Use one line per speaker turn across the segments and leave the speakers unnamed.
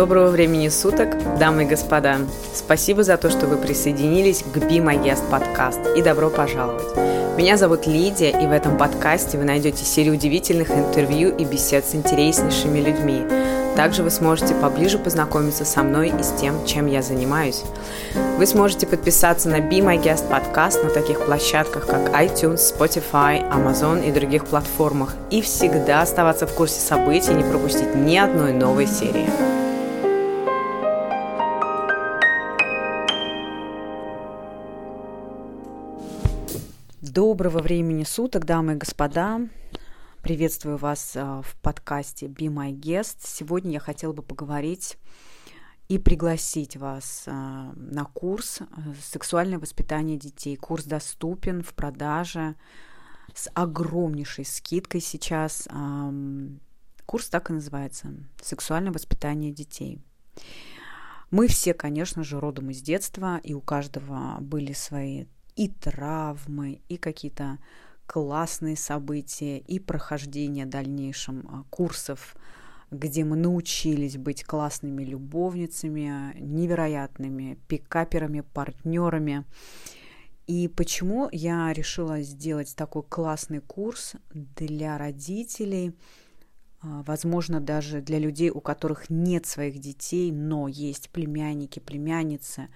Доброго времени суток, дамы и господа. Спасибо за то, что вы присоединились к Be My Guest подкаст и добро пожаловать. Меня зовут Лидия, и в этом подкасте вы найдете серию удивительных интервью и бесед с интереснейшими людьми. Также вы сможете поближе познакомиться со мной и с тем, чем я занимаюсь. Вы сможете подписаться на Be My Guest подкаст на таких площадках, как iTunes, Spotify, Amazon и других платформах, и всегда оставаться в курсе событий и не пропустить ни одной новой серии. Доброго времени суток, дамы и господа. Приветствую вас а, в подкасте Be My Guest. Сегодня я хотела бы поговорить и пригласить вас а, на курс а, «Сексуальное воспитание детей». Курс доступен в продаже с огромнейшей скидкой сейчас. Курс так и называется «Сексуальное воспитание детей». Мы все, конечно же, родом из детства, и у каждого были свои и травмы, и какие-то классные события, и прохождение дальнейшим а, курсов, где мы научились быть классными любовницами, невероятными пикаперами, партнерами. И почему я решила сделать такой классный курс для родителей, а, возможно, даже для людей, у которых нет своих детей, но есть племянники, племянницы,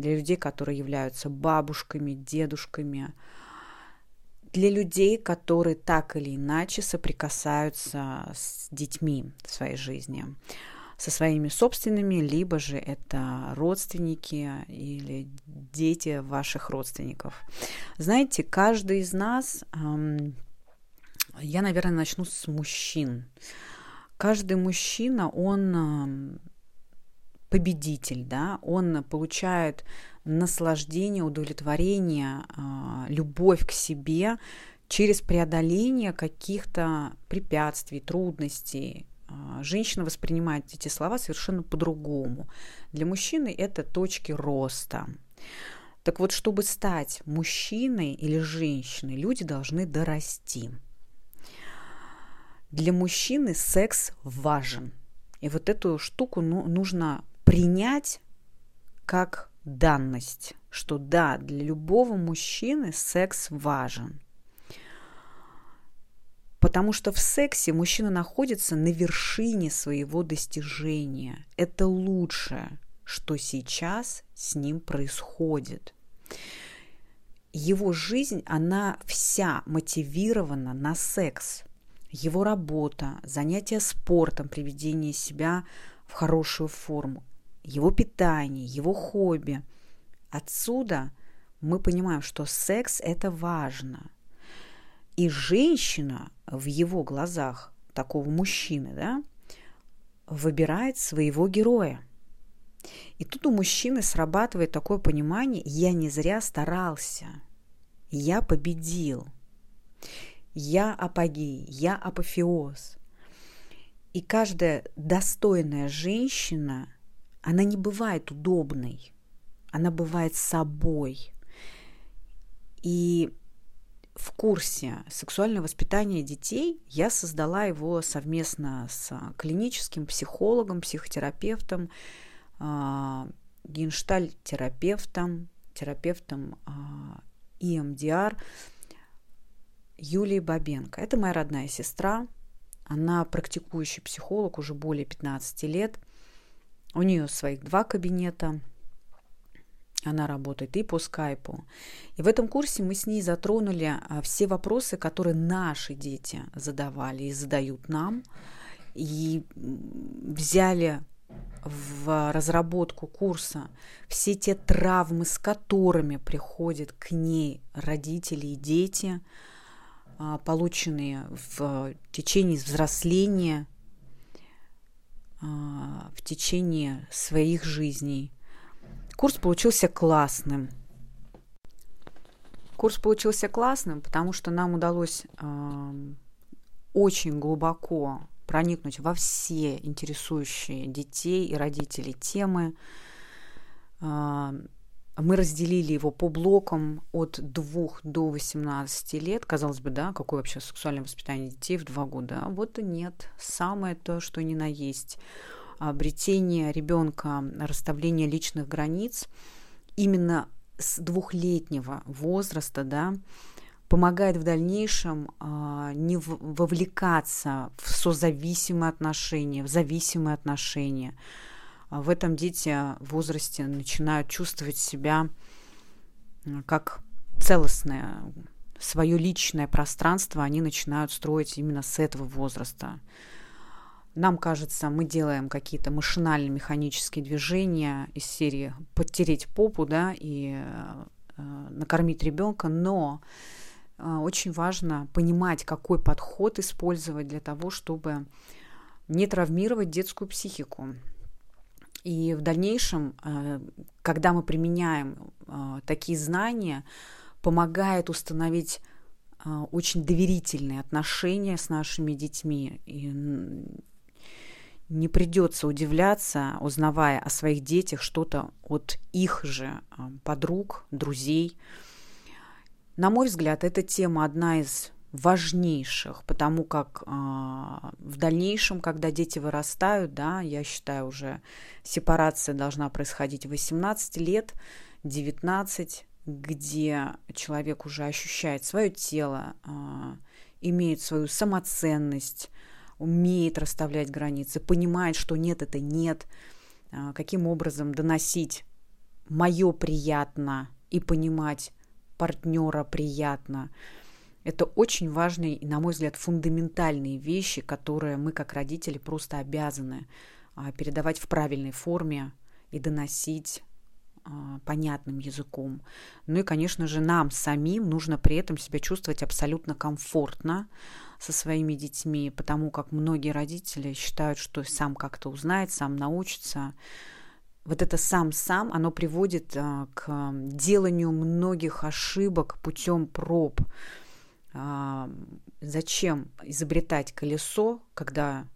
для людей, которые являются бабушками, дедушками, для людей, которые так или иначе соприкасаются с детьми в своей жизни, со своими собственными, либо же это родственники или дети ваших родственников. Знаете, каждый из нас, я, наверное, начну с мужчин. Каждый мужчина, он победитель, да, он получает наслаждение, удовлетворение, а, любовь к себе через преодоление каких-то препятствий, трудностей. А, женщина воспринимает эти слова совершенно по-другому. Для мужчины это точки роста. Так вот, чтобы стать мужчиной или женщиной, люди должны дорасти. Для мужчины секс важен. И вот эту штуку ну, нужно принять как данность, что да, для любого мужчины секс важен. Потому что в сексе мужчина находится на вершине своего достижения. Это лучшее, что сейчас с ним происходит. Его жизнь, она вся мотивирована на секс. Его работа, занятия спортом, приведение себя в хорошую форму его питание, его хобби. Отсюда мы понимаем, что секс – это важно. И женщина в его глазах, такого мужчины, да, выбирает своего героя. И тут у мужчины срабатывает такое понимание, я не зря старался, я победил, я апогей, я апофеоз. И каждая достойная женщина – она не бывает удобной, она бывает собой. И в курсе сексуального воспитания детей я создала его совместно с клиническим психологом, психотерапевтом, а, генштальт-терапевтом, терапевтом EMDR а, Юлией Бабенко. Это моя родная сестра. Она практикующий психолог уже более 15 лет – у нее своих два кабинета. Она работает и по скайпу. И в этом курсе мы с ней затронули а, все вопросы, которые наши дети задавали и задают нам. И взяли в разработку курса все те травмы, с которыми приходят к ней родители и дети, а, полученные в течение взросления а, в течение своих жизней. Курс получился классным. Курс получился классным, потому что нам удалось э, очень глубоко проникнуть во все интересующие детей и родителей темы. Э, мы разделили его по блокам от 2 до 18 лет. Казалось бы, да, какое вообще сексуальное воспитание детей в 2 года? А вот и нет. Самое то, что ни на есть. Обретение ребенка, расставление личных границ именно с двухлетнего возраста, да, помогает в дальнейшем а, не вовлекаться в созависимые отношения, в зависимые отношения. А в этом дети в возрасте начинают чувствовать себя как целостное, свое личное пространство они начинают строить именно с этого возраста. Нам кажется, мы делаем какие-то машинальные механические движения из серии подтереть попу, да, и э, накормить ребенка, но а, очень важно понимать, какой подход использовать для того, чтобы не травмировать детскую психику. И в дальнейшем, а, когда мы применяем а, такие знания, помогает установить очень доверительные отношения с нашими детьми. И не придется удивляться, узнавая о своих детях что-то от их же подруг, друзей. На мой взгляд, эта тема одна из важнейших, потому как э, в дальнейшем, когда дети вырастают, да, я считаю, уже сепарация должна происходить в 18 лет, 19, где человек уже ощущает свое тело, э, имеет свою самоценность, умеет расставлять границы, понимает, что нет, это нет, э, каким образом доносить мое приятно и понимать партнера приятно. Это очень важные и, на мой взгляд, фундаментальные вещи, которые мы как родители просто обязаны а, передавать в правильной форме и доносить а, понятным языком. Ну и, конечно же, нам самим нужно при этом себя чувствовать абсолютно комфортно со своими детьми, потому как многие родители считают, что сам как-то узнает, сам научится вот это сам-сам, оно приводит а, к деланию многих ошибок путем проб. А, зачем изобретать колесо, когда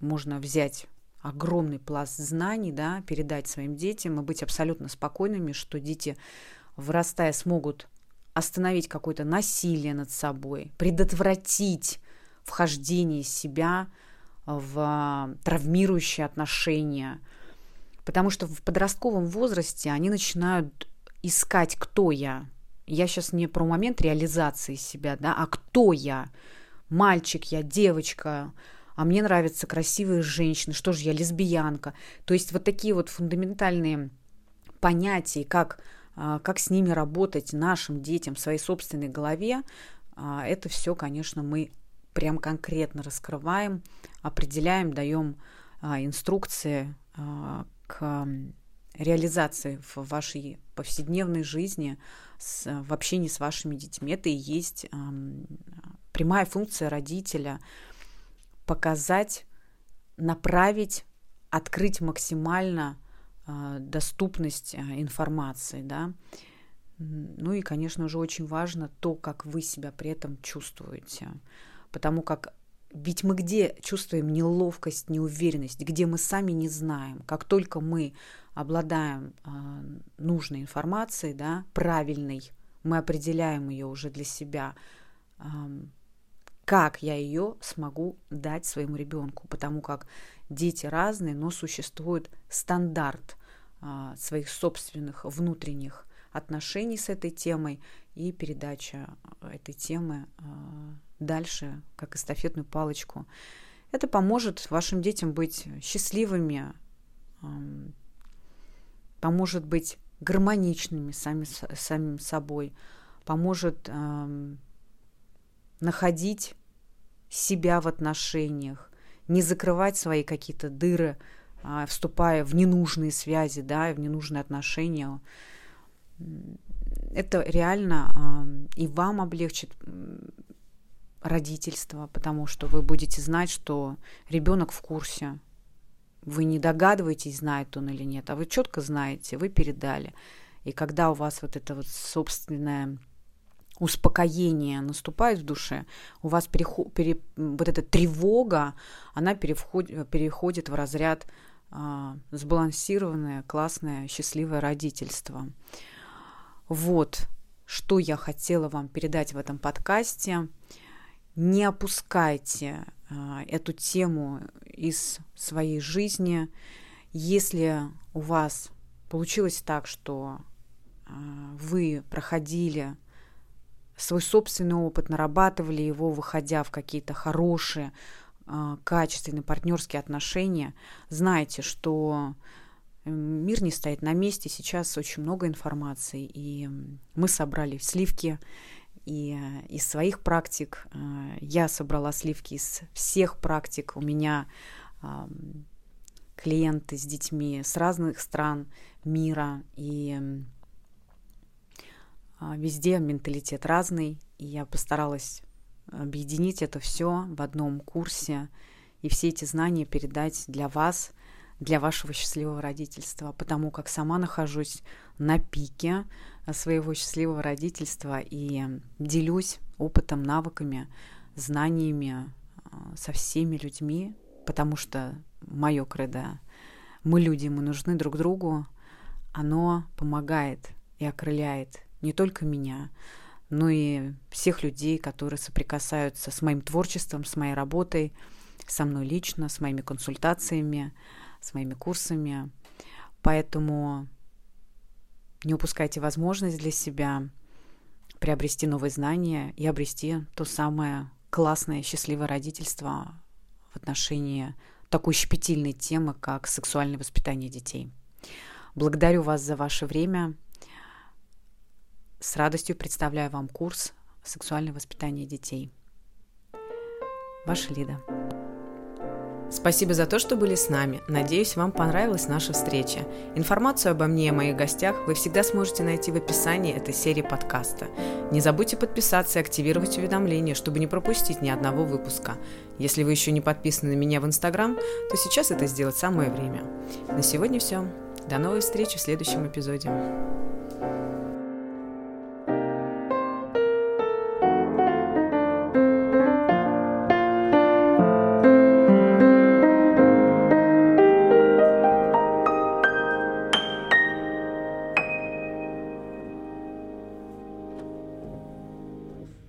можно взять огромный пласт знаний, да, передать своим детям и быть абсолютно спокойными, что дети, вырастая, смогут остановить какое-то насилие над собой, предотвратить вхождение себя в травмирующие отношения – Потому что в подростковом возрасте они начинают искать, кто я. Я сейчас не про момент реализации себя, да, а кто я. Мальчик я, девочка, а мне нравятся красивые женщины, что же я лесбиянка. То есть вот такие вот фундаментальные понятия, как, а, как с ними работать нашим детям в своей собственной голове, а, это все, конечно, мы прям конкретно раскрываем, определяем, даем а, инструкции, к реализации в вашей повседневной жизни, с, в общении с вашими детьми. Это и есть прямая функция родителя показать, направить, открыть максимально э, доступность э, информации, да. Ну и, конечно же, очень важно то, как вы себя при этом чувствуете, потому как ведь мы где чувствуем неловкость, неуверенность, где мы сами не знаем. Как только мы обладаем э, нужной информацией, да, правильной, мы определяем ее уже для себя, э, как я ее смогу дать своему ребенку, потому как дети разные, но существует стандарт э, своих собственных внутренних отношений с этой темой и передача этой темы дальше, как эстафетную палочку. Это поможет вашим детям быть счастливыми, поможет быть гармоничными сами, самим собой, поможет находить себя в отношениях, не закрывать свои какие-то дыры, а, вступая в ненужные связи, да, в ненужные отношения. Это реально и вам облегчит родительства, потому что вы будете знать, что ребенок в курсе. Вы не догадываетесь, знает он или нет, а вы четко знаете, вы передали. И когда у вас вот это вот собственное успокоение наступает в душе, у вас переход, пере, вот эта тревога, она переходит, переходит в разряд а, сбалансированное, классное, счастливое родительство. Вот, что я хотела вам передать в этом подкасте. не опускайте а, эту тему из своей жизни. Если у вас получилось так, что а, вы проходили свой собственный опыт, нарабатывали его, выходя в какие-то хорошие, а, качественные партнерские отношения, знайте, что мир не стоит на месте, сейчас очень много информации, и мы собрали сливки и э, из своих практик. Э, я собрала сливки из всех практик. У меня клиенты с детьми с разных стран мира, и а, везде менталитет разный, и я постаралась объединить это все в одном курсе и все эти знания передать для вас, для вашего счастливого родительства, потому как сама нахожусь на пике своего счастливого родительства и делюсь опытом, навыками, знаниями а, со всеми людьми, потому что мое кредо мы люди, мы нужны друг другу, оно помогает и окрыляет не только меня, но и всех людей, которые соприкасаются с моим творчеством, с моей работой, со мной лично, с моими консультациями, с моими курсами. Поэтому не упускайте возможность для себя приобрести новые знания и обрести то самое классное, счастливое родительство в отношении такой щепетильной темы, как сексуальное воспитание детей. Благодарю вас за ваше время. С радостью представляю вам курс «Сексуальное воспитание детей». Ваша Лида.
Спасибо за то, что были с нами. Надеюсь, вам понравилась наша встреча. Информацию обо мне и моих гостях вы всегда сможете найти в описании этой серии подкаста. Не забудьте подписаться и активировать уведомления, чтобы не пропустить ни одного выпуска. Если вы еще не подписаны на меня в Инстаграм, то сейчас это сделать самое время. На сегодня все. До новой встречи в следующем эпизоде.